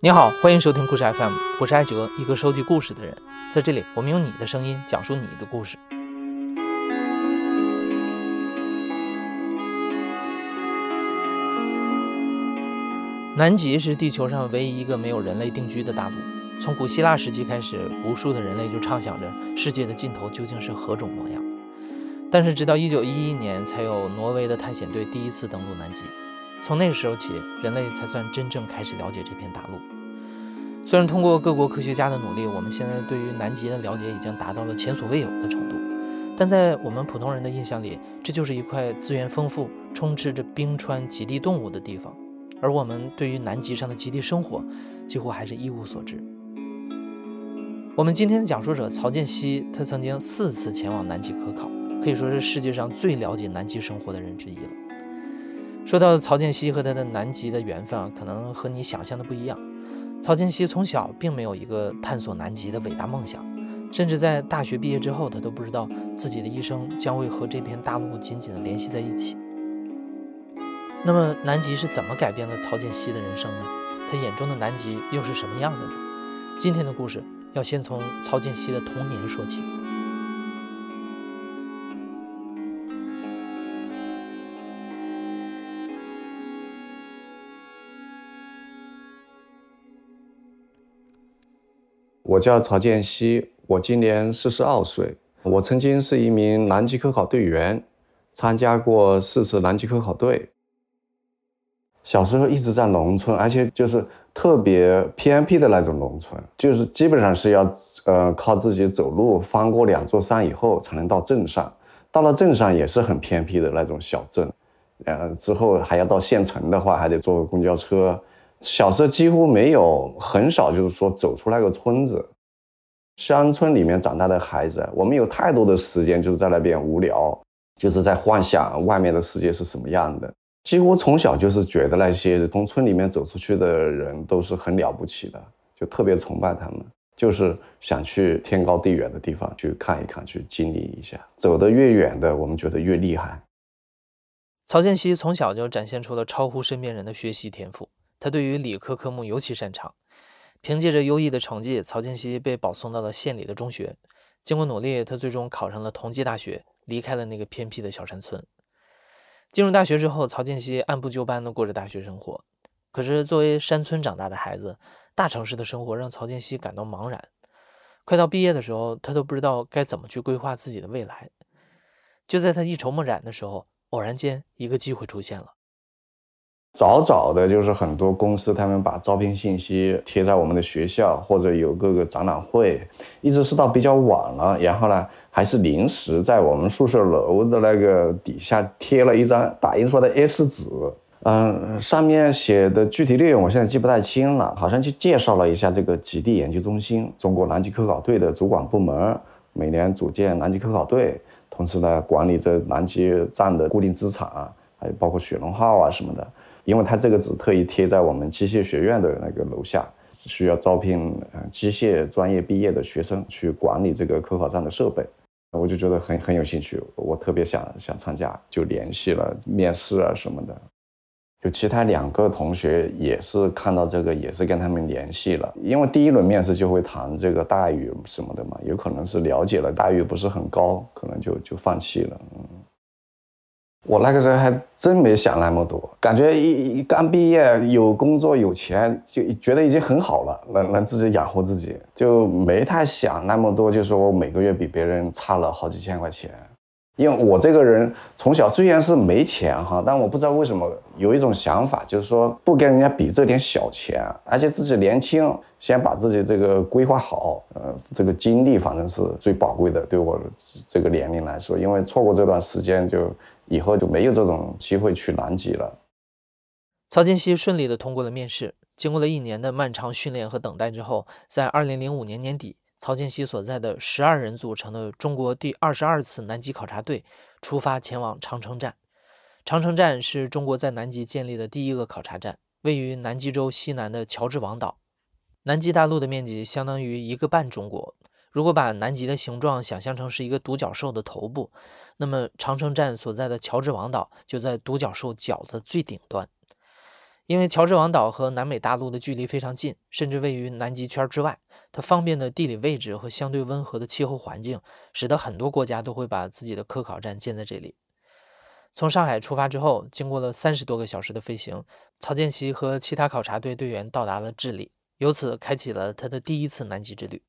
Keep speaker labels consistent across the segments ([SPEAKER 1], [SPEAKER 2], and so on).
[SPEAKER 1] 你好，欢迎收听故事 FM，我是艾哲，一个收集故事的人。在这里，我们用你的声音讲述你的故事。南极是地球上唯一一个没有人类定居的大陆。从古希腊时期开始，无数的人类就畅想着世界的尽头究竟是何种模样。但是，直到1911年，才有挪威的探险队第一次登陆南极。从那个时候起，人类才算真正开始了解这片大陆。虽然通过各国科学家的努力，我们现在对于南极的了解已经达到了前所未有的程度，但在我们普通人的印象里，这就是一块资源丰富、充斥着冰川、极地动物的地方。而我们对于南极上的极地生活，几乎还是一无所知。我们今天的讲述者曹建熙，他曾经四次前往南极科考，可以说是世界上最了解南极生活的人之一了。说到曹建熙和他的南极的缘分啊，可能和你想象的不一样。曹建熙从小并没有一个探索南极的伟大梦想，甚至在大学毕业之后，他都不知道自己的一生将会和这片大陆紧紧的联系在一起。那么，南极是怎么改变了曹建熙的人生呢？他眼中的南极又是什么样的呢？今天的故事要先从曹建熙的童年说起。
[SPEAKER 2] 我叫曹建熙，我今年四十二岁。我曾经是一名南极科考队员，参加过四次南极科考队。小时候一直在农村，而且就是特别偏僻的那种农村，就是基本上是要呃靠自己走路翻过两座山以后才能到镇上。到了镇上也是很偏僻的那种小镇，呃之后还要到县城的话，还得坐公交车。小时候几乎没有，很少就是说走出那个村子，乡村里面长大的孩子，我们有太多的时间就是在那边无聊，就是在幻想外面的世界是什么样的。几乎从小就是觉得那些从村里面走出去的人都是很了不起的，就特别崇拜他们，就是想去天高地远的地方去看一看，去经历一下。走得越远的，我们觉得越厉害。
[SPEAKER 1] 曹建熙从小就展现出了超乎身边人的学习天赋。他对于理科科目尤其擅长，凭借着优异的成绩，曹建熙被保送到了县里的中学。经过努力，他最终考上了同济大学，离开了那个偏僻的小山村。进入大学之后，曹建熙按部就班地过着大学生活。可是，作为山村长大的孩子，大城市的生活让曹建熙感到茫然。快到毕业的时候，他都不知道该怎么去规划自己的未来。就在他一筹莫展的时候，偶然间一个机会出现了。
[SPEAKER 2] 早早的，就是很多公司他们把招聘信息贴在我们的学校，或者有各个展览会，一直是到比较晚了，然后呢，还是临时在我们宿舍楼的那个底下贴了一张打印出来的 A4 纸，嗯，上面写的具体内容我现在记不太清了，好像就介绍了一下这个极地研究中心，中国南极科考队的主管部门，每年组建南极科考队，同时呢，管理着南极站的固定资产，还有包括雪龙号啊什么的。因为他这个纸特意贴在我们机械学院的那个楼下，需要招聘机械专业毕业的学生去管理这个科考站的设备，我就觉得很很有兴趣，我特别想想参加，就联系了面试啊什么的。有其他两个同学也是看到这个，也是跟他们联系了，因为第一轮面试就会谈这个待遇什么的嘛，有可能是了解了待遇不是很高，可能就就放弃了。嗯。我那个时候还真没想那么多，感觉一一刚毕业有工作有钱，就觉得已经很好了，能能自己养活自己，就没太想那么多。就说我每个月比别人差了好几千块钱，因为我这个人从小虽然是没钱哈，但我不知道为什么有一种想法，就是说不跟人家比这点小钱，而且自己年轻，先把自己这个规划好。呃，这个精力反正是最宝贵的，对我这个年龄来说，因为错过这段时间就。以后就没有这种机会去南极了。
[SPEAKER 1] 曹建熙顺利的通过了面试，经过了一年的漫长训练和等待之后，在二零零五年年底，曹建熙所在的十二人组成的中国第二十二次南极考察队出发前往长城站。长城站是中国在南极建立的第一个考察站，位于南极洲西南的乔治王岛。南极大陆的面积相当于一个半中国。如果把南极的形状想象成是一个独角兽的头部，那么长城站所在的乔治王岛就在独角兽角的最顶端。因为乔治王岛和南美大陆的距离非常近，甚至位于南极圈之外，它方便的地理位置和相对温和的气候环境，使得很多国家都会把自己的科考站建在这里。从上海出发之后，经过了三十多个小时的飞行，曹建奇和其他考察队队员到达了智利，由此开启了他的第一次南极之旅。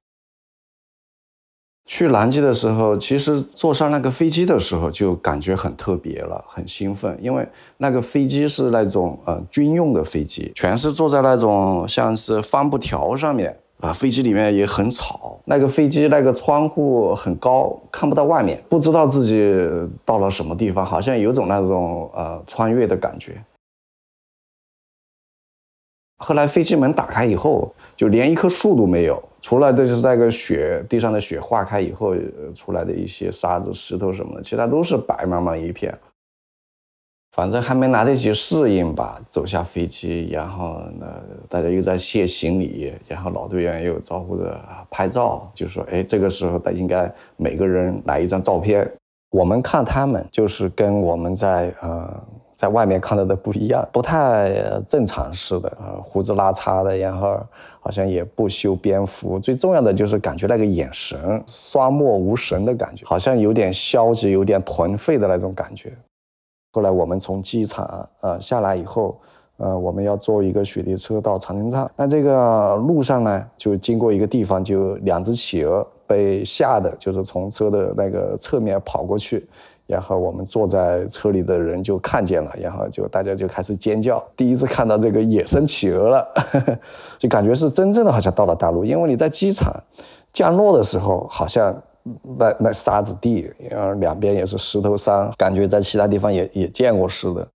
[SPEAKER 2] 去南极的时候，其实坐上那个飞机的时候就感觉很特别了，很兴奋，因为那个飞机是那种呃军用的飞机，全是坐在那种像是帆布条上面啊。飞机里面也很吵，那个飞机那个窗户很高，看不到外面，不知道自己到了什么地方，好像有种那种呃穿越的感觉。后来飞机门打开以后，就连一棵树都没有，除了就是那个雪地上的雪化开以后出来的一些沙子、石头什么的，其他都是白茫茫一片。反正还没来得及适应吧，走下飞机，然后呢，大家又在卸行李，然后老队员又招呼着拍照，就说：“哎，这个时候他应该每个人来一张照片。”我们看他们，就是跟我们在呃。在外面看到的不一样，不太正常似的啊，胡子拉碴的，然后好像也不修边幅。最重要的就是感觉那个眼神双目无神的感觉，好像有点消极，有点颓废的那种感觉。后来我们从机场呃下来以后，呃我们要坐一个雪地车到长城站。那这个路上呢，就经过一个地方，就两只企鹅被吓得，就是从车的那个侧面跑过去。然后我们坐在车里的人就看见了，然后就大家就开始尖叫，第一次看到这个野生企鹅了，就感觉是真正的好像到了大陆，因为你在机场降落的时候，好像那那沙子地，然后两边也是石头山，感觉在其他地方也也见过似的。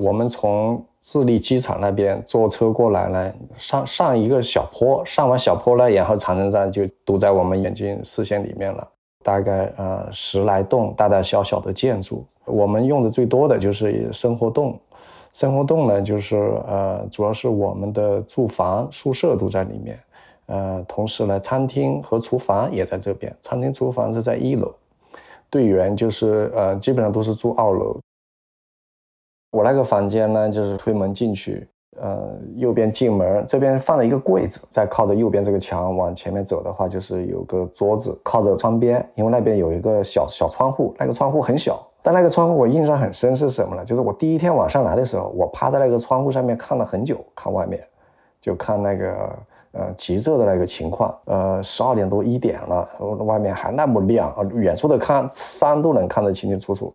[SPEAKER 2] 我们从智利机场那边坐车过来呢，上上一个小坡，上完小坡呢，然后长城站就堵在我们眼睛视线里面了。大概呃十来栋大大小小的建筑，我们用的最多的就是生活栋。生活栋呢，就是呃主要是我们的住房、宿舍都在里面。呃，同时呢，餐厅和厨房也在这边。餐厅、厨房是在一楼，队员就是呃基本上都是住二楼。我那个房间呢，就是推门进去。呃，右边进门，这边放了一个柜子，再靠着右边这个墙往前面走的话，就是有个桌子，靠着窗边，因为那边有一个小小窗户，那个窗户很小，但那个窗户我印象很深是什么呢？就是我第一天晚上来的时候，我趴在那个窗户上面看了很久，看外面，就看那个呃极昼的那个情况，呃十二点多一点了，外面还那么亮啊，远处的看山都能看得清清楚楚。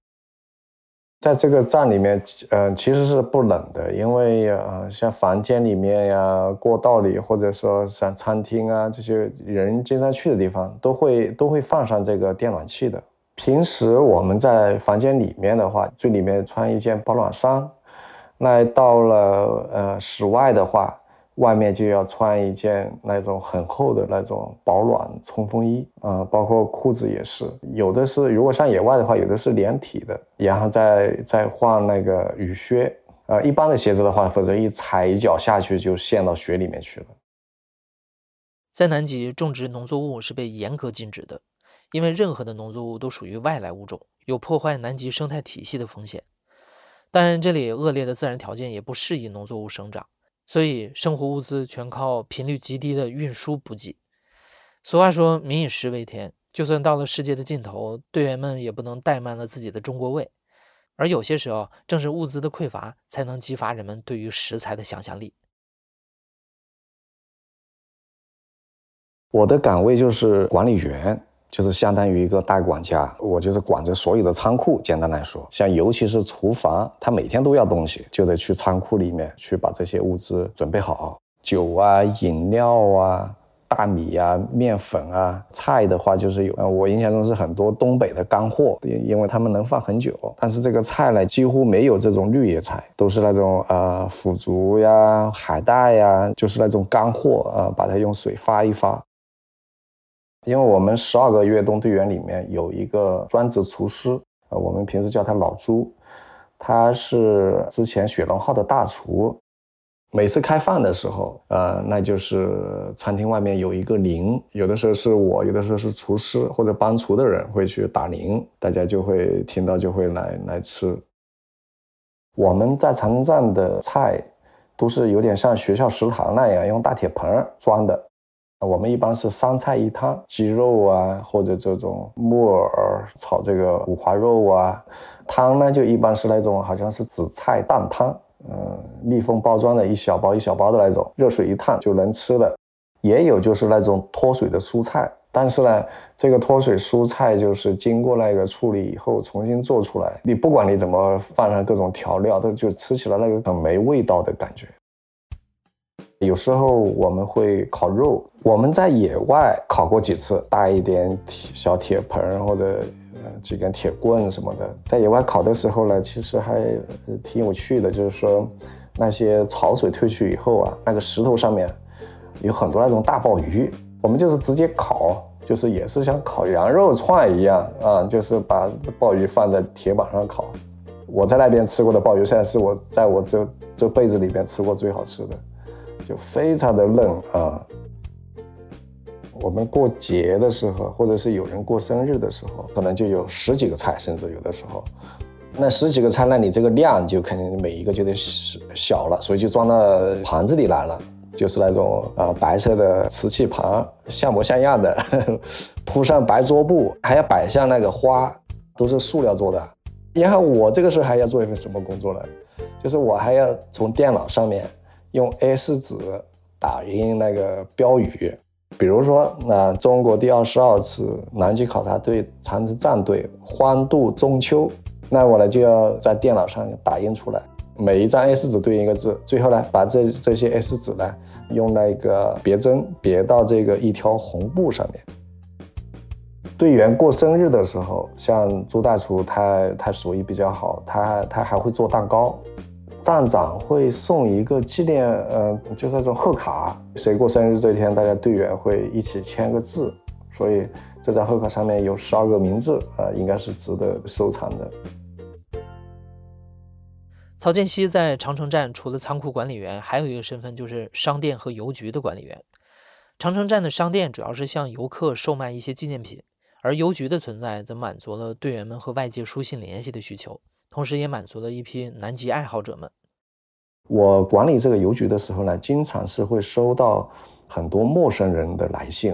[SPEAKER 2] 在这个站里面，呃，其实是不冷的，因为呃，像房间里面呀、过道里，或者说像餐厅啊，这些人经常去的地方，都会都会放上这个电暖器的。平时我们在房间里面的话，最里面穿一件保暖衫，那到了呃室外的话。外面就要穿一件那种很厚的那种保暖冲锋衣啊，包括裤子也是，有的是如果上野外的话，有的是连体的，然后再再换那个雨靴啊。一般的鞋子的话，否则一踩一脚下去就陷到雪里面去了。
[SPEAKER 1] 在南极种植农作物是被严格禁止的，因为任何的农作物都属于外来物种，有破坏南极生态体系的风险。但这里恶劣的自然条件也不适宜农作物生长。所以，生活物资全靠频率极低的运输补给。俗话说“民以食为天”，就算到了世界的尽头，队员们也不能怠慢了自己的中国胃。而有些时候，正是物资的匮乏，才能激发人们对于食材的想象力。
[SPEAKER 2] 我的岗位就是管理员。就是相当于一个大管家，我就是管着所有的仓库。简单来说，像尤其是厨房，他每天都要东西，就得去仓库里面去把这些物资准备好。酒啊、饮料啊、大米啊、面粉啊、菜的话，就是有。我印象中是很多东北的干货，因因为他们能放很久。但是这个菜呢，几乎没有这种绿叶菜，都是那种呃腐竹呀、海带呀，就是那种干货啊，把它用水发一发。因为我们十二个越冬队员里面有一个专职厨师，呃，我们平时叫他老朱，他是之前雪龙号的大厨。每次开饭的时候，呃，那就是餐厅外面有一个铃，有的时候是我，有的时候是厨师或者帮厨的人会去打铃，大家就会听到就会来来吃。我们在长城站的菜都是有点像学校食堂那样用大铁盆装的。我们一般是三菜一汤，鸡肉啊，或者这种木耳炒这个五花肉啊。汤呢，就一般是那种好像是紫菜蛋汤，嗯，密封包装的一小包一小包的那种，热水一烫就能吃的。也有就是那种脱水的蔬菜，但是呢，这个脱水蔬菜就是经过那个处理以后重新做出来，你不管你怎么放上各种调料，都就吃起来那个很没味道的感觉。有时候我们会烤肉，我们在野外烤过几次，带一点小铁盆或者呃几根铁棍什么的。在野外烤的时候呢，其实还挺有趣的，就是说那些潮水退去以后啊，那个石头上面有很多那种大鲍鱼，我们就是直接烤，就是也是像烤羊肉串一样啊，就是把鲍鱼放在铁板上烤。我在那边吃过的鲍鱼，现在是我在我这这辈子里边吃过最好吃的。就非常的嫩啊！我们过节的时候，或者是有人过生日的时候，可能就有十几个菜，甚至有的时候，那十几个菜，那你这个量就肯定每一个就得小了，所以就装到盘子里来了，就是那种啊白色的瓷器盘，像模像样的，铺上白桌布，还要摆上那个花，都是塑料做的。然后我这个时候还要做一份什么工作呢？就是我还要从电脑上面。用 A4 纸打印那个标语，比如说，那中国第二十二次南极考察队长城战队欢度中秋，那我呢就要在电脑上打印出来，每一张 A4 纸对应一个字，最后呢把这这些 A4 纸呢用那个别针别到这个一条红布上面。队员过生日的时候，像朱大厨他他手艺比较好，他他还会做蛋糕。站长会送一个纪念，呃，就是那种贺卡。谁过生日这天，大家队员会一起签个字。所以这张贺卡上面有十二个名字，啊，应该是值得收藏的。
[SPEAKER 1] 曹建熙在长城站除了仓库管理员，还有一个身份就是商店和邮局的管理员。长城站的商店主要是向游客售卖一些纪念品，而邮局的存在则满足了队员们和外界书信联系的需求。同时，也满足了一批南极爱好者们。
[SPEAKER 2] 我管理这个邮局的时候呢，经常是会收到很多陌生人的来信。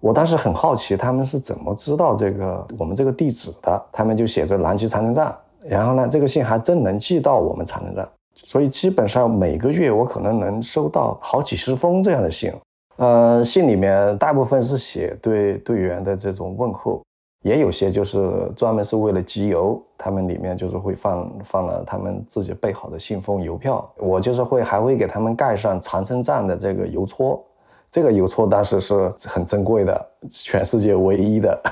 [SPEAKER 2] 我当时很好奇，他们是怎么知道这个我们这个地址的？他们就写着南极长城站，然后呢，这个信还真能寄到我们长城站。所以基本上每个月我可能能收到好几十封这样的信。呃，信里面大部分是写对队员的这种问候。也有些就是专门是为了集邮，他们里面就是会放放了他们自己备好的信封、邮票。我就是会还会给他们盖上长城站的这个邮戳，这个邮戳当时是很珍贵的，全世界唯一的。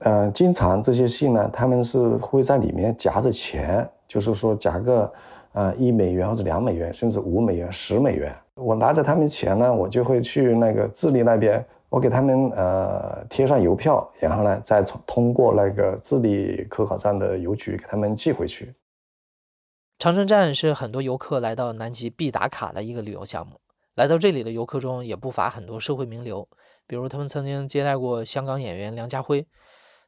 [SPEAKER 2] 嗯，经常这些信呢，他们是会在里面夹着钱，就是说夹个呃一美元或者两美元，甚至五美元、十美元。我拿着他们钱呢，我就会去那个智利那边。我给他们呃贴上邮票，然后呢，再从通过那个智利科考站的邮局给他们寄回去。
[SPEAKER 1] 长城站是很多游客来到南极必打卡的一个旅游项目。来到这里的游客中也不乏很多社会名流，比如他们曾经接待过香港演员梁家辉。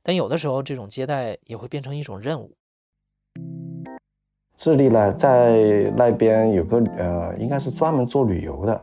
[SPEAKER 1] 但有的时候，这种接待也会变成一种任务。
[SPEAKER 2] 智利呢，在那边有个呃，应该是专门做旅游的，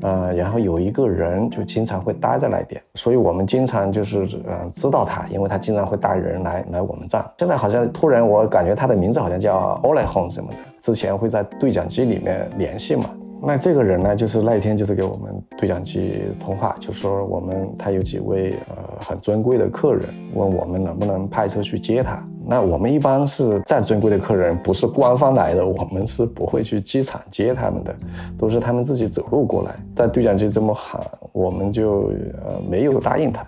[SPEAKER 2] 呃，然后有一个人就经常会待在那边，所以我们经常就是嗯知道他，因为他经常会带人来来我们站。现在好像突然我感觉他的名字好像叫 Olehon 什么的，之前会在对讲机里面联系嘛。那这个人呢，就是那一天就是给我们对讲机通话，就说我们他有几位呃很尊贵的客人，问我们能不能派车去接他。那我们一般是再尊贵的客人，不是官方来的，我们是不会去机场接他们的，都是他们自己走路过来。在对讲机这么喊，我们就呃没有答应他。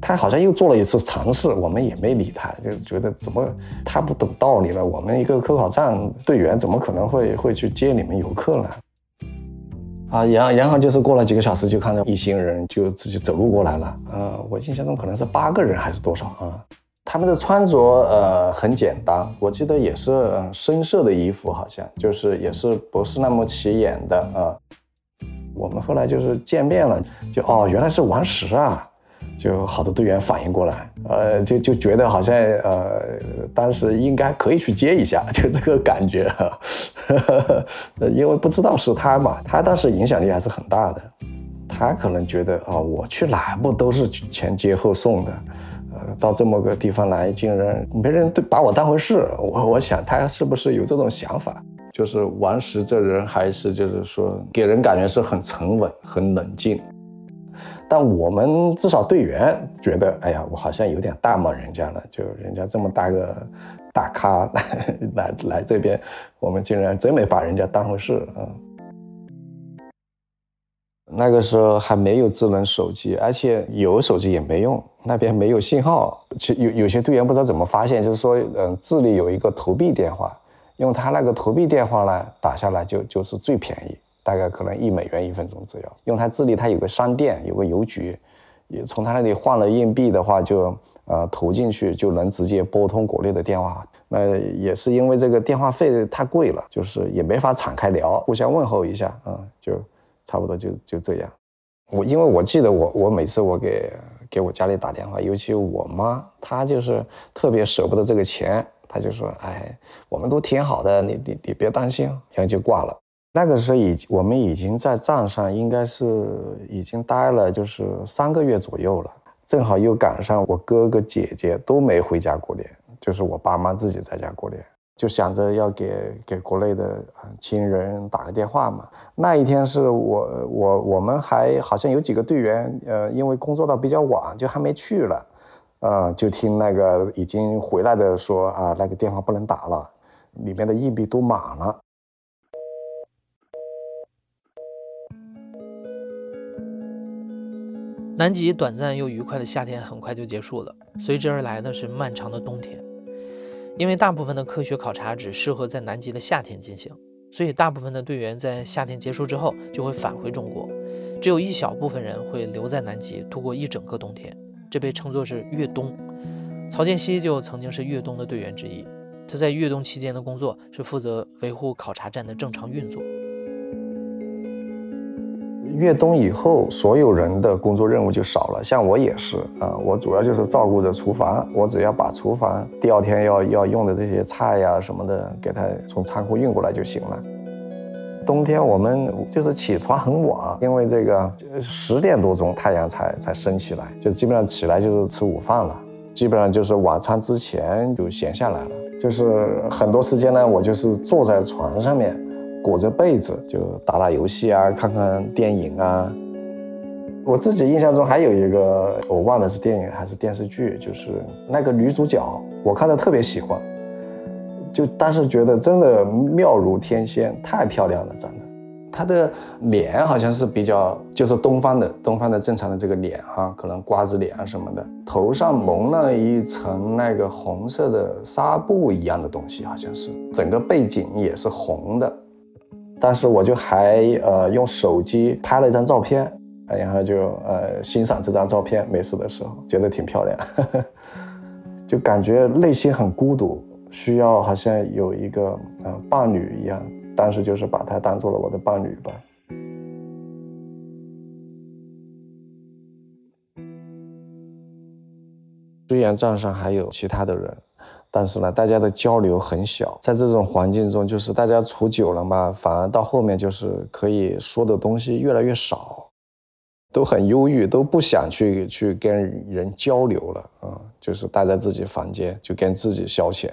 [SPEAKER 2] 他好像又做了一次尝试，我们也没理他，就觉得怎么他不懂道理了。我们一个科考站队员怎么可能会会去接你们游客呢？啊，然然后就是过了几个小时，就看到一行人就自己走路过来了。呃，我印象中可能是八个人还是多少啊？他们的穿着呃很简单，我记得也是深色的衣服，好像就是也是不是那么起眼的啊。我们后来就是见面了，就哦原来是王石啊，就好多队员反应过来，呃，就就觉得好像呃，当时应该可以去接一下，就这个感觉，因为不知道是他嘛，他当时影响力还是很大的，他可能觉得啊，我去哪不都是前接后送的，到这么个地方来，竟然没人把我当回事，我我想他是不是有这种想法？就是王石这人还是就是说给人感觉是很沉稳、很冷静。但我们至少队员觉得，哎呀，我好像有点大骂人家了。就人家这么大个大咖来来来这边，我们竟然真没把人家当回事啊！那个时候还没有智能手机，而且有手机也没用，那边没有信号。其有有些队员不知道怎么发现，就是说，嗯，这里有一个投币电话，用他那个投币电话呢打下来就就是最便宜。大概可能一美元一分钟，左右用他智利，它有个商店，有个邮局，也从他那里换了硬币的话，就呃投进去就能直接拨通国内的电话。那也是因为这个电话费太贵了，就是也没法敞开聊，互相问候一下，啊，就差不多就就这样。我因为我记得我我每次我给给我家里打电话，尤其我妈，她就是特别舍不得这个钱，她就说，哎，我们都挺好的，你你你别担心，然后就挂了。那个时候已我们已经在站上，应该是已经待了就是三个月左右了，正好又赶上我哥哥姐姐都没回家过年，就是我爸妈自己在家过年，就想着要给给国内的亲人打个电话嘛。那一天是我我我们还好像有几个队员，呃，因为工作到比较晚，就还没去了，呃，就听那个已经回来的说啊，那个电话不能打了，里面的硬币都满了。
[SPEAKER 1] 南极短暂又愉快的夏天很快就结束了，随之而来的是漫长的冬天。因为大部分的科学考察只适合在南极的夏天进行，所以大部分的队员在夏天结束之后就会返回中国，只有一小部分人会留在南极度过一整个冬天，这被称作是越冬。曹建熙就曾经是越冬的队员之一，他在越冬期间的工作是负责维护考察站的正常运作。
[SPEAKER 2] 越冬以后，所有人的工作任务就少了。像我也是啊，我主要就是照顾着厨房，我只要把厨房第二天要要用的这些菜呀什么的，给他从仓库运过来就行了。冬天我们就是起床很晚，因为这个十点多钟太阳才才升起来，就基本上起来就是吃午饭了，基本上就是晚餐之前就闲下来了，就是很多时间呢，我就是坐在床上面。裹着被子就打打游戏啊，看看电影啊。我自己印象中还有一个，我忘了是电影还是电视剧，就是那个女主角，我看的特别喜欢，就当时觉得真的妙如天仙，太漂亮了，长得。她的脸好像是比较，就是东方的，东方的正常的这个脸哈，可能瓜子脸啊什么的，头上蒙了一层那个红色的纱布一样的东西，好像是，整个背景也是红的。但是我就还呃用手机拍了一张照片，然后就呃欣赏这张照片，没事的时候觉得挺漂亮，就感觉内心很孤独，需要好像有一个呃伴侣一样，当时就是把她当做了我的伴侣吧。虽然账上还有其他的人。但是呢，大家的交流很小，在这种环境中，就是大家处久了嘛，反而到后面就是可以说的东西越来越少，都很忧郁，都不想去去跟人交流了啊，就是待在自己房间，就跟自己消遣。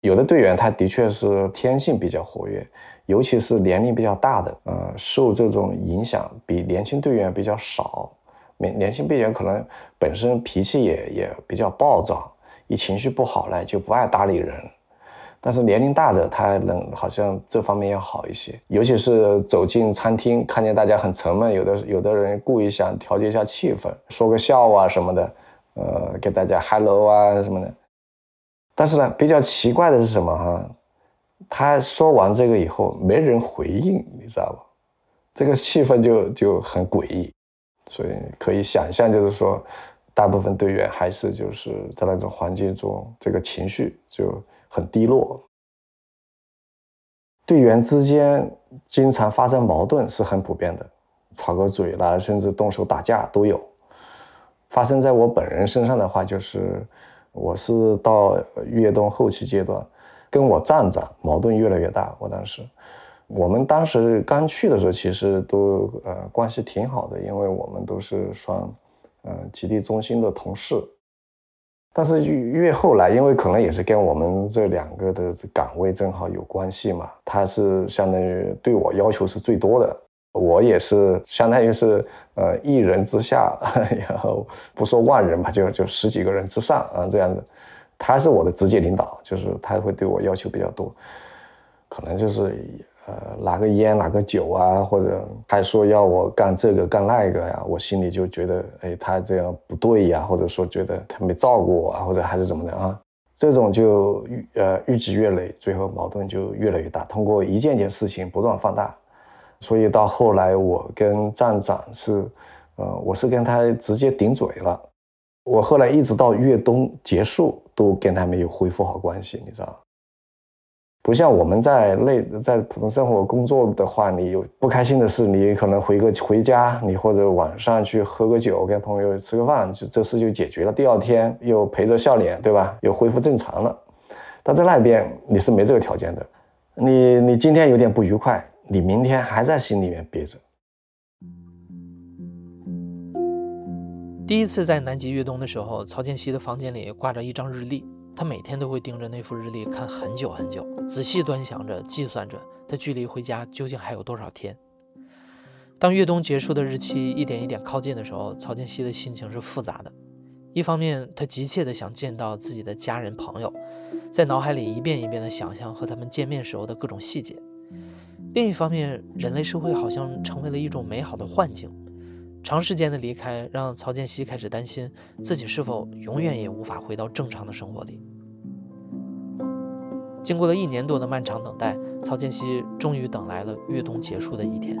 [SPEAKER 2] 有的队员他的确是天性比较活跃，尤其是年龄比较大的，呃，受这种影响比年轻队员比较少。年年轻队员可能本身脾气也也比较暴躁。一情绪不好了就不爱搭理人，但是年龄大的他能好像这方面要好一些，尤其是走进餐厅看见大家很沉闷，有的有的人故意想调节一下气氛，说个笑啊什么的，呃，给大家 hello 啊什么的。但是呢，比较奇怪的是什么哈？他说完这个以后没人回应，你知道吧？这个气氛就就很诡异，所以可以想象，就是说。大部分队员还是就是在那种环境中，这个情绪就很低落。队员之间经常发生矛盾是很普遍的，吵个嘴啦，甚至动手打架都有。发生在我本人身上的话，就是我是到越冬后期阶段，跟我站长矛盾越来越大。我当时，我们当时刚去的时候，其实都呃关系挺好的，因为我们都是算嗯基地中心的同事。但是越越后来，因为可能也是跟我们这两个的岗位正好有关系嘛，他是相当于对我要求是最多的。我也是相当于是呃一人之下，然后不说万人吧，就就十几个人之上啊这样子。他是我的直接领导，就是他会对我要求比较多，可能就是呃拿个烟拿个酒啊，或者还说要我干这个干那个呀，我心里就觉得哎他这样不对呀，或者说觉得他没照顾我啊，或者还是怎么的啊，这种就呃日积月累，最后矛盾就越来越大，通过一件件事情不断放大。所以到后来，我跟站长是，呃，我是跟他直接顶嘴了。我后来一直到越冬结束，都跟他没有恢复好关系，你知道不像我们在内在普通生活工作的话，你有不开心的事，你可能回个回家，你或者晚上去喝个酒，跟朋友吃个饭，就这事就解决了。第二天又陪着笑脸，对吧？又恢复正常了。但在那边你是没这个条件的，你你今天有点不愉快。你明天还在心里面憋着。
[SPEAKER 1] 第一次在南极越冬的时候，曹建熙的房间里挂着一张日历，他每天都会盯着那幅日历看很久很久，仔细端详着，计算着他距离回家究竟还有多少天。当越冬结束的日期一点一点靠近的时候，曹建熙的心情是复杂的。一方面，他急切地想见到自己的家人朋友，在脑海里一遍一遍地想象和他们见面时候的各种细节。另一方面，人类社会好像成为了一种美好的幻境。长时间的离开，让曹建熙开始担心自己是否永远也无法回到正常的生活里。经过了一年多的漫长等待，曹建熙终于等来了越冬结束的一天。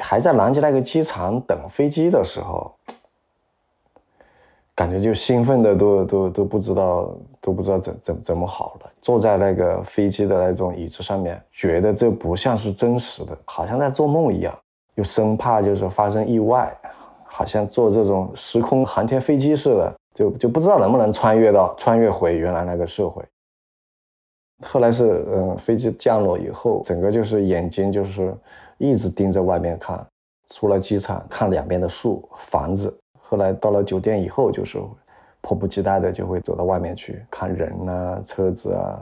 [SPEAKER 2] 还在南极那个机场等飞机的时候。感觉就兴奋的都都都不知道都不知道怎怎怎么好了。坐在那个飞机的那种椅子上面，觉得这不像是真实的，好像在做梦一样，又生怕就是发生意外，好像坐这种时空航天飞机似的，就就不知道能不能穿越到穿越回原来那个社会。后来是嗯，飞机降落以后，整个就是眼睛就是一直盯着外面看，出了机场看两边的树房子。后来到了酒店以后，就是迫不及待的就会走到外面去看人啊、车子啊、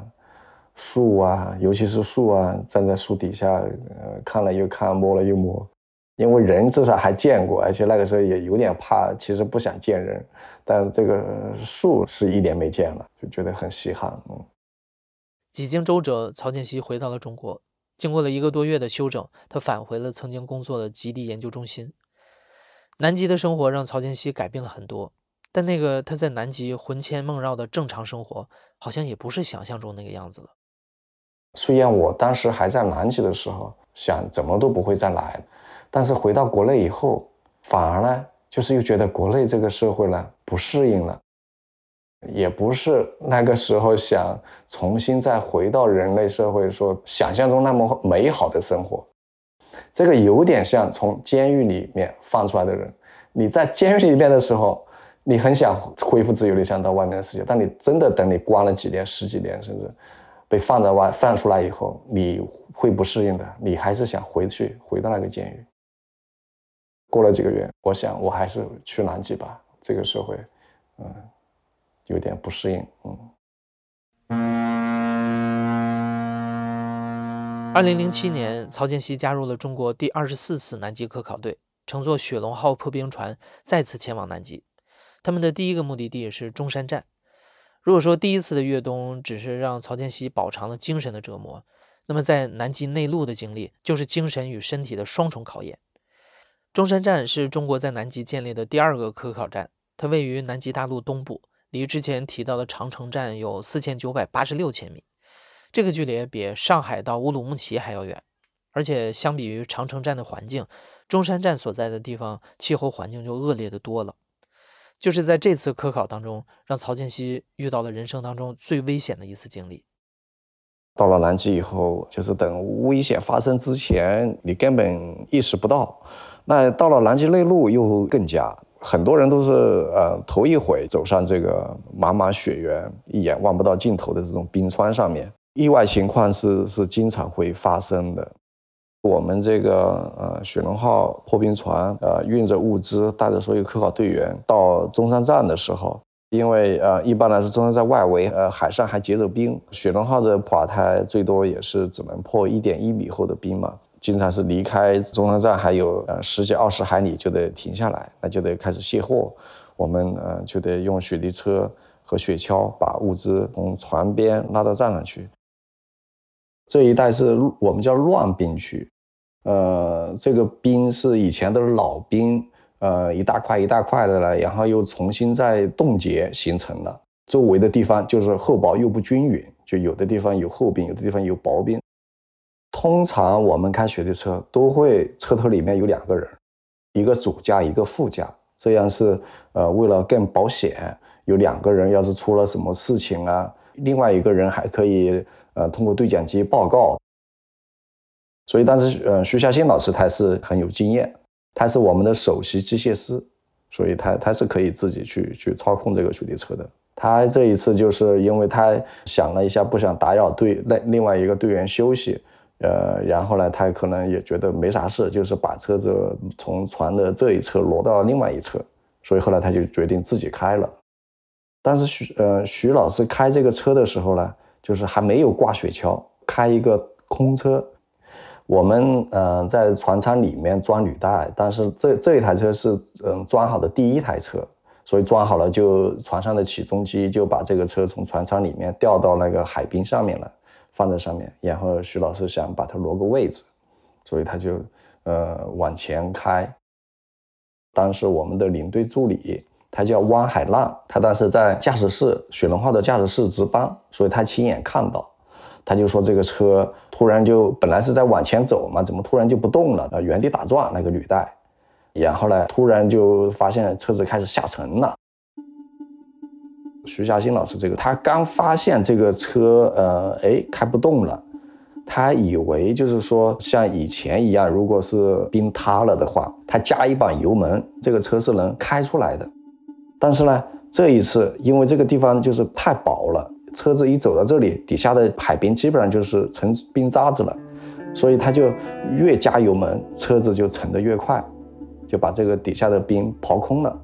[SPEAKER 2] 树啊，尤其是树啊，站在树底下，呃，看了又看，摸了又摸。因为人至少还见过，而且那个时候也有点怕，其实不想见人，但这个树是一年没见了，就觉得很稀罕。嗯，
[SPEAKER 1] 几经周折，曹建熙回到了中国。经过了一个多月的休整，他返回了曾经工作的极地研究中心。南极的生活让曹建熙改变了很多，但那个他在南极魂牵梦绕的正常生活，好像也不是想象中那个样子了。
[SPEAKER 2] 虽然我当时还在南极的时候想怎么都不会再来，但是回到国内以后，反而呢，就是又觉得国内这个社会呢不适应了，也不是那个时候想重新再回到人类社会说想象中那么美好的生活。这个有点像从监狱里面放出来的人，你在监狱里面的时候，你很想恢复自由，你想到外面的世界。但你真的等你关了几年、十几年，甚至被放在外放出来以后，你会不适应的，你还是想回去，回到那个监狱。过了几个月，我想我还是去南极吧，这个社会，嗯，有点不适应，嗯。
[SPEAKER 1] 二零零七年，曹建熙加入了中国第二十四次南极科考队，乘坐雪龙号破冰船再次前往南极。他们的第一个目的地是中山站。如果说第一次的越冬只是让曹建熙饱尝了精神的折磨，那么在南极内陆的经历就是精神与身体的双重考验。中山站是中国在南极建立的第二个科考站，它位于南极大陆东部，离之前提到的长城站有四千九百八十六千米。这个距离比上海到乌鲁木齐还要远，而且相比于长城站的环境，中山站所在的地方气候环境就恶劣的多了。就是在这次科考当中，让曹建熙遇到了人生当中最危险的一次经历。
[SPEAKER 2] 到了南极以后，就是等危险发生之前，你根本意识不到。那到了南极内陆又更加，很多人都是呃头一回走上这个茫茫雪原，一眼望不到尽头的这种冰川上面，意外情况是是经常会发生的。我们这个呃雪龙号破冰船呃运着物资，带着所有科考队员到中山站的时候，因为呃一般来说中山站外围呃海上还结着冰，雪龙号的垮胎最多也是只能破一点一米厚的冰嘛。经常是离开中山站还有呃十几二十海里就得停下来，那就得开始卸货。我们呃就得用雪地车和雪橇把物资从船边拉到站上去。这一带是我们叫乱冰区，呃，这个冰是以前的老冰，呃，一大块一大块的了，然后又重新再冻结形成的。周围的地方就是厚薄又不均匀，就有的地方有厚冰，有的地方有薄冰。通常我们开雪地车都会车头里面有两个人，一个主驾，一个副驾，这样是呃为了更保险。有两个人要是出了什么事情啊，另外一个人还可以呃通过对讲机报告。所以当时呃徐霞新老师他是很有经验，他是我们的首席机械师，所以他他是可以自己去去操控这个雪地车的。他这一次就是因为他想了一下，不想打扰队那另外一个队员休息。呃，然后呢，他可能也觉得没啥事，就是把车子从船的这一侧挪到另外一侧，所以后来他就决定自己开了。但是徐呃徐老师开这个车的时候呢，就是还没有挂雪橇，开一个空车。我们呃在船舱里面装履带，但是这这一台车是嗯装好的第一台车，所以装好了就船上的起重机就把这个车从船舱里面调到那个海滨上面了。放在上面，然后徐老师想把它挪个位置，所以他就呃往前开。当时我们的领队助理他叫汪海浪，他当时在驾驶室雪龙号的驾驶室值班，所以他亲眼看到，他就说这个车突然就本来是在往前走嘛，怎么突然就不动了？啊，原地打转那个履带，然后呢，突然就发现车子开始下沉了。徐嘉欣老师，这个他刚发现这个车，呃，哎，开不动了，他以为就是说像以前一样，如果是冰塌了的话，他加一把油门，这个车是能开出来的。但是呢，这一次因为这个地方就是太薄了，车子一走到这里，底下的海冰基本上就是成冰渣子了，所以他就越加油门，车子就沉得越快，就把这个底下的冰刨空了。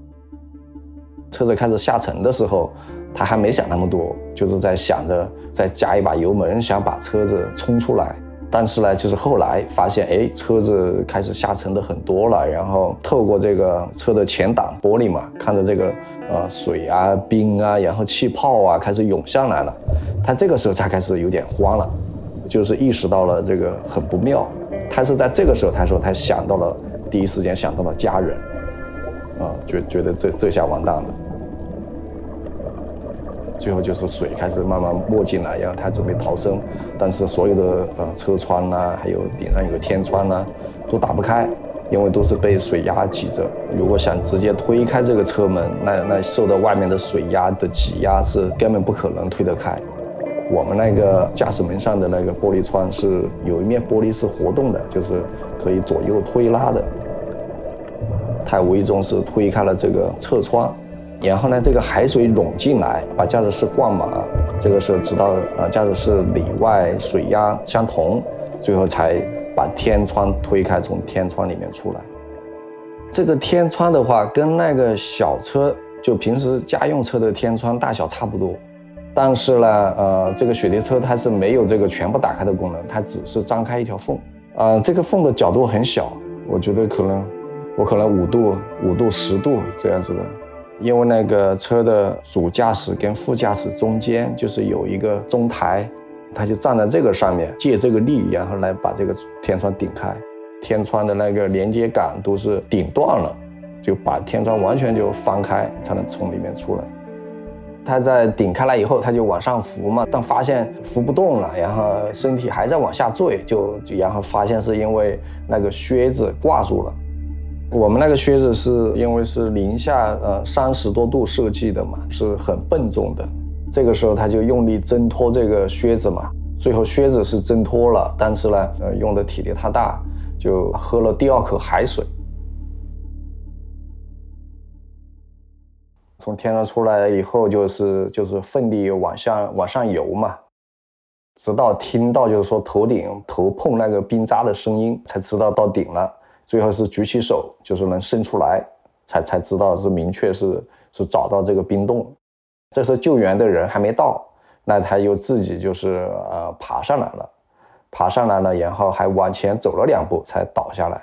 [SPEAKER 2] 车子开始下沉的时候，他还没想那么多，就是在想着再加一把油门，想把车子冲出来。但是呢，就是后来发现，哎，车子开始下沉的很多了。然后透过这个车的前挡玻璃嘛，看着这个呃水啊、冰啊，然后气泡啊开始涌上来了。他这个时候才开始有点慌了，就是意识到了这个很不妙。他是在这个时候，他说他想到了第一时间想到了家人。啊，觉觉得这这下完蛋了。最后就是水开始慢慢没进来，然后他准备逃生，但是所有的呃车窗呐，还有顶上有个天窗呐，都打不开，因为都是被水压挤着。如果想直接推开这个车门，那那受到外面的水压的挤压是根本不可能推得开。我们那个驾驶门上的那个玻璃窗是有一面玻璃是活动的，就是可以左右推拉的。他无意中是推开了这个侧窗，然后呢，这个海水涌进来，把驾驶室灌满。这个时候直到，呃，驾驶室里外水压相同，最后才把天窗推开，从天窗里面出来。这个天窗的话，跟那个小车就平时家用车的天窗大小差不多，但是呢，呃，这个雪地车它是没有这个全部打开的功能，它只是张开一条缝。呃，这个缝的角度很小，我觉得可能。我可能五度、五度、十度这样子的，因为那个车的主驾驶跟副驾驶中间就是有一个中台，他就站在这个上面，借这个力，然后来把这个天窗顶开。天窗的那个连接杆都是顶断了，就把天窗完全就翻开，才能从里面出来。他在顶开来以后，他就往上浮嘛，但发现浮不动了，然后身体还在往下坠，就然后发现是因为那个靴子挂住了。我们那个靴子是因为是零下呃三十多度设计的嘛，是很笨重的。这个时候他就用力挣脱这个靴子嘛，最后靴子是挣脱了，但是呢，呃，用的体力太大，就喝了第二口海水。从天上出来以后，就是就是奋力往下往上游嘛，直到听到就是说头顶头碰那个冰渣的声音，才知道到顶了。最后是举起手，就是能伸出来，才才知道是明确是是找到这个冰洞。这时候救援的人还没到，那他又自己就是呃爬上来了，爬上来了，然后还往前走了两步才倒下来。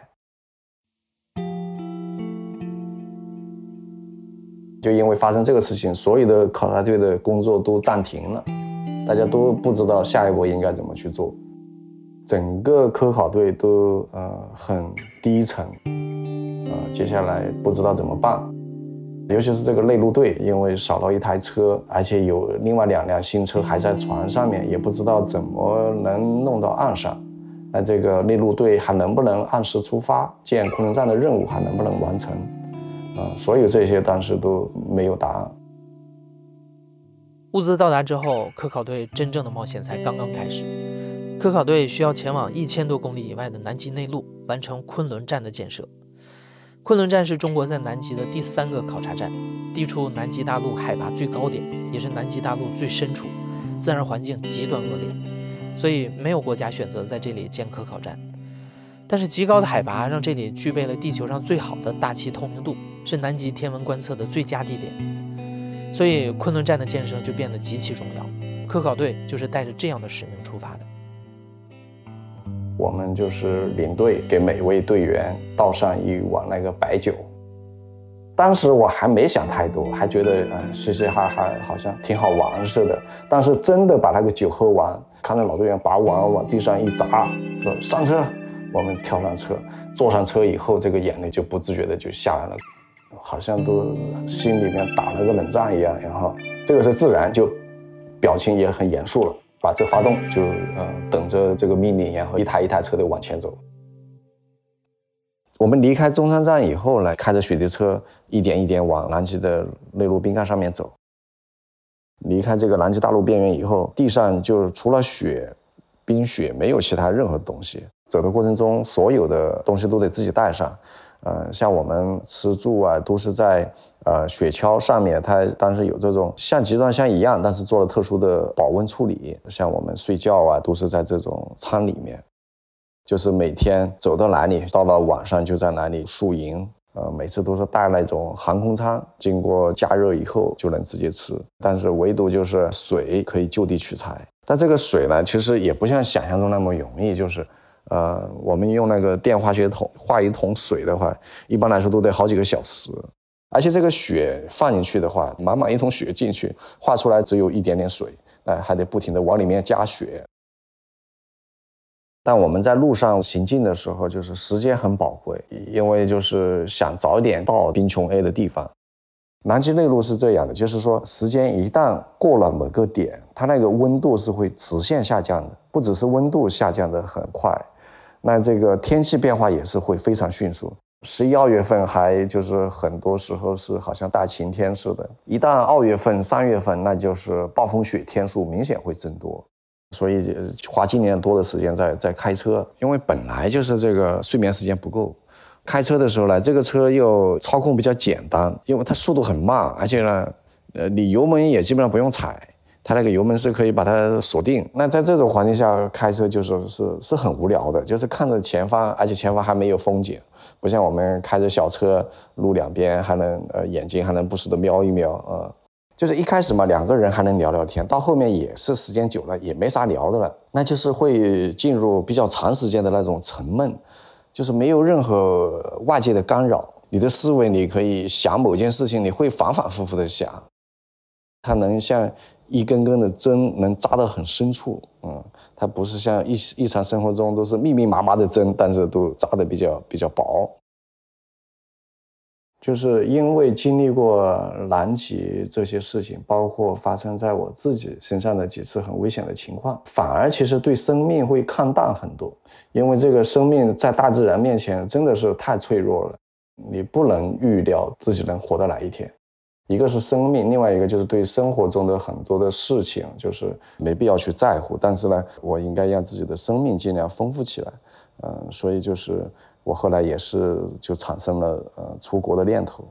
[SPEAKER 2] 就因为发生这个事情，所有的考察队的工作都暂停了，大家都不知道下一步应该怎么去做，整个科考队都呃很低沉，呃，接下来不知道怎么办，尤其是这个内陆队，因为少了一台车，而且有另外两辆新车还在船上面，也不知道怎么能弄到岸上，那这个内陆队还能不能按时出发，建空间站的任务还能不能完成？啊，所有这些当时都没有答案。
[SPEAKER 1] 物资到达之后，科考队真正的冒险才刚刚开始。科考队需要前往一千多公里以外的南极内陆，完成昆仑站的建设。昆仑站是中国在南极的第三个考察站，地处南极大陆海拔最高点，也是南极大陆最深处，自然环境极端恶劣，所以没有国家选择在这里建科考站。但是极高的海拔让这里具备了地球上最好的大气透明度。是南极天文观测的最佳地点，所以昆仑站的建设就变得极其重要。科考队就是带着这样的使命出发的。
[SPEAKER 2] 我们就是领队，给每位队员倒上一碗那个白酒。当时我还没想太多，还觉得嗯嘻嘻哈哈，好像挺好玩似的。但是真的把那个酒喝完，看到老队员把碗往地上一砸，说上车，我们跳上车，坐上车以后，这个眼泪就不自觉的就下来了。好像都心里面打了个冷战一样，然后这个是自然就表情也很严肃了，把车发动就呃等着这个命令，然后一台一台车的往前走。我们离开中山站以后呢，开着雪地车一点一点往南极的内陆冰盖上面走。离开这个南极大陆边缘以后，地上就除了雪、冰雪，没有其他任何东西。走的过程中，所有的东西都得自己带上。呃，像我们吃住啊，都是在呃雪橇上面，它当时有这种像集装箱一样，但是做了特殊的保温处理。像我们睡觉啊，都是在这种舱里面，就是每天走到哪里，到了晚上就在哪里宿营。呃，每次都是带那种航空餐，经过加热以后就能直接吃。但是唯独就是水可以就地取材，但这个水呢，其实也不像想象中那么容易，就是。呃，我们用那个电化学桶化一桶水的话，一般来说都得好几个小时，而且这个血放进去的话，满满一桶血进去，化出来只有一点点水，哎，还得不停的往里面加血。但我们在路上行进的时候，就是时间很宝贵，因为就是想早点到冰琼 A 的地方。南极内陆是这样的，就是说时间一旦过了某个点，它那个温度是会直线下降的，不只是温度下降的很快。那这个天气变化也是会非常迅速，十一二月份还就是很多时候是好像大晴天似的，一旦二月份、三月份，那就是暴风雪天数明显会增多，所以花今年多的时间在在开车，因为本来就是这个睡眠时间不够，开车的时候呢，这个车又操控比较简单，因为它速度很慢，而且呢，呃，你油门也基本上不用踩。它那个油门是可以把它锁定。那在这种环境下开车，就是是是很无聊的，就是看着前方，而且前方还没有风景，不像我们开着小车，路两边还能呃眼睛还能不时的瞄一瞄啊。就是一开始嘛，两个人还能聊聊天，到后面也是时间久了也没啥聊的了，那就是会进入比较长时间的那种沉闷，就是没有任何外界的干扰，你的思维你可以想某件事情，你会反反复复的想，它能像。一根根的针能扎到很深处，嗯，它不是像日日常生活中都是密密麻麻的针，但是都扎得比较比较薄。就是因为经历过南极这些事情，包括发生在我自己身上的几次很危险的情况，反而其实对生命会看淡很多。因为这个生命在大自然面前真的是太脆弱了，你不能预料自己能活到哪一天。一个是生命，另外一个就是对生活中的很多的事情，就是没必要去在乎。但是呢，我应该让自己的生命尽量丰富起来。嗯，所以就是我后来也是就产生了呃出国的念头。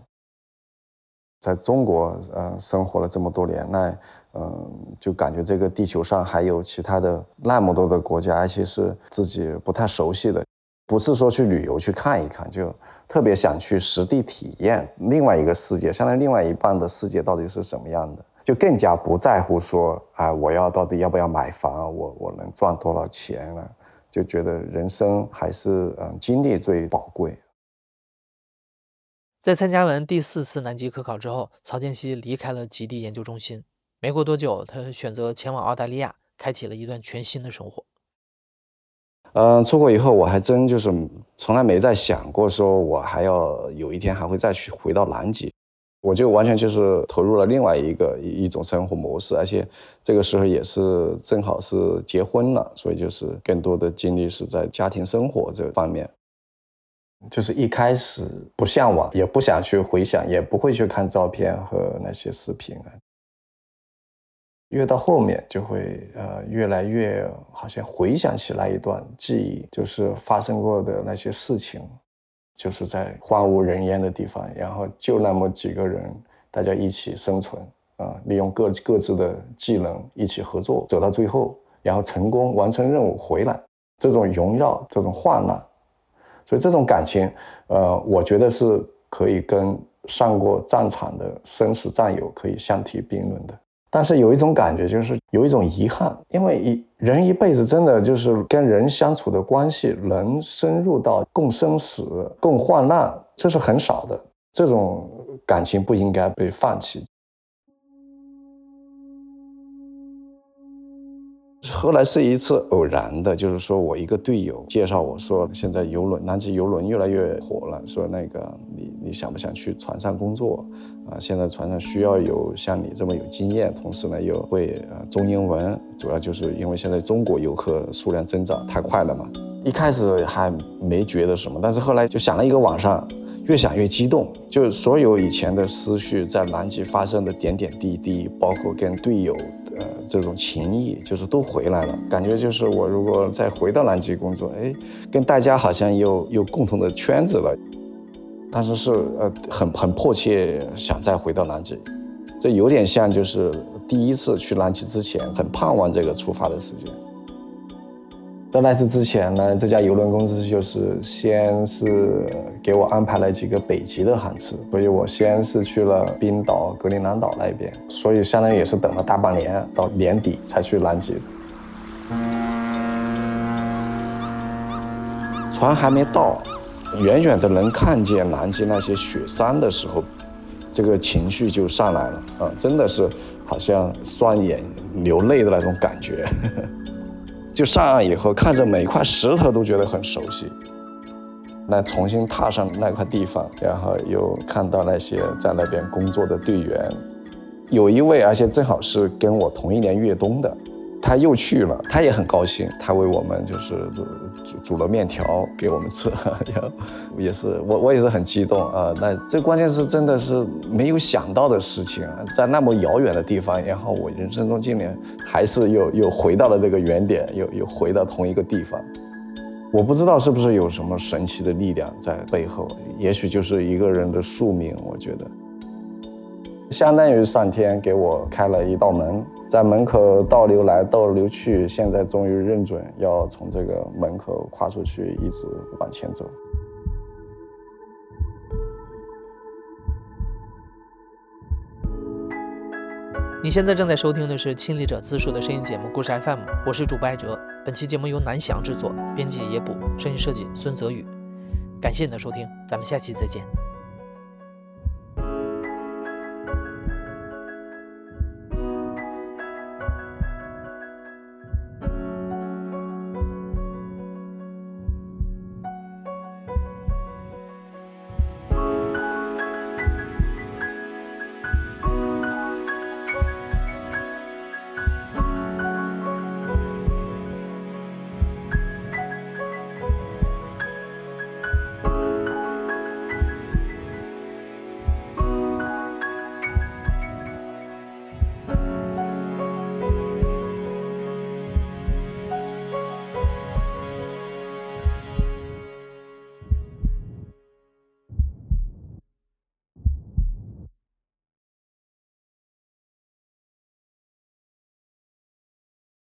[SPEAKER 2] 在中国呃生活了这么多年，那嗯就感觉这个地球上还有其他的那么多的国家，而且是自己不太熟悉的。不是说去旅游去看一看，就特别想去实地体验另外一个世界，相当于另外一半的世界到底是什么样的，就更加不在乎说啊，我要到底要不要买房啊，我我能赚多少钱了，就觉得人生还是嗯经历最宝贵。
[SPEAKER 1] 在参加完第四次南极科考之后，曹建熙离开了极地研究中心。没过多久，他选择前往澳大利亚，开启了一段全新的生活。
[SPEAKER 2] 嗯，出国以后，我还真就是从来没再想过说，我还要有一天还会再去回到南极，我就完全就是投入了另外一个一一种生活模式，而且这个时候也是正好是结婚了，所以就是更多的精力是在家庭生活这方面，就是一开始不向往，也不想去回想，也不会去看照片和那些视频啊。越到后面就会呃越来越好像回想起来一段记忆，就是发生过的那些事情，就是在荒无人烟的地方，然后就那么几个人，大家一起生存啊，利用各各自的技能一起合作，走到最后，然后成功完成任务回来，这种荣耀，这种患难，所以这种感情，呃，我觉得是可以跟上过战场的生死战友可以相提并论的。但是有一种感觉，就是有一种遗憾，因为一人一辈子真的就是跟人相处的关系，能深入到共生死、共患难，这是很少的。这种感情不应该被放弃。后来是一次偶然的，就是说我一个队友介绍我说，现在游轮南极游轮越来越火了，说那个你你想不想去船上工作？啊，现在船上需要有像你这么有经验，同时呢又会呃中英文，主要就是因为现在中国游客数量增长太快了嘛。一开始还没觉得什么，但是后来就想了一个晚上，越想越激动，就所有以前的思绪，在南极发生的点点滴滴，包括跟队友。这种情谊就是都回来了，感觉就是我如果再回到南极工作，哎，跟大家好像又有共同的圈子了，但是是呃很很迫切想再回到南极，这有点像就是第一次去南极之前很盼望这个出发的时间。在那次之前呢，这家邮轮公司就是先是给我安排了几个北极的航次，所以我先是去了冰岛、格陵兰岛那边，所以相当于也是等了大半年，到年底才去南极。船还没到，远远的能看见南极那些雪山的时候，这个情绪就上来了啊，真的是好像双眼流泪的那种感觉。呵呵就上岸以后，看着每一块石头都觉得很熟悉。那重新踏上那块地方，然后又看到那些在那边工作的队员，有一位而且正好是跟我同一年越冬的。他又去了，他也很高兴，他为我们就是煮煮了面条给我们吃，然后也是我我也是很激动啊。那这关键是真的是没有想到的事情啊，在那么遥远的地方，然后我人生中今年还是又又回到了这个原点，又又回到同一个地方。我不知道是不是有什么神奇的力量在背后，也许就是一个人的宿命，我觉得。相当于上天给我开了一道门，在门口倒流来倒流去，现在终于认准要从这个门口跨出去，一直往前走。
[SPEAKER 1] 你现在正在收听的是亲历者自述的声音节目《故事 FM》，我是主播艾哲。本期节目由南翔制作，编辑野捕，声音设计孙泽宇。感谢你的收听，咱们下期再见。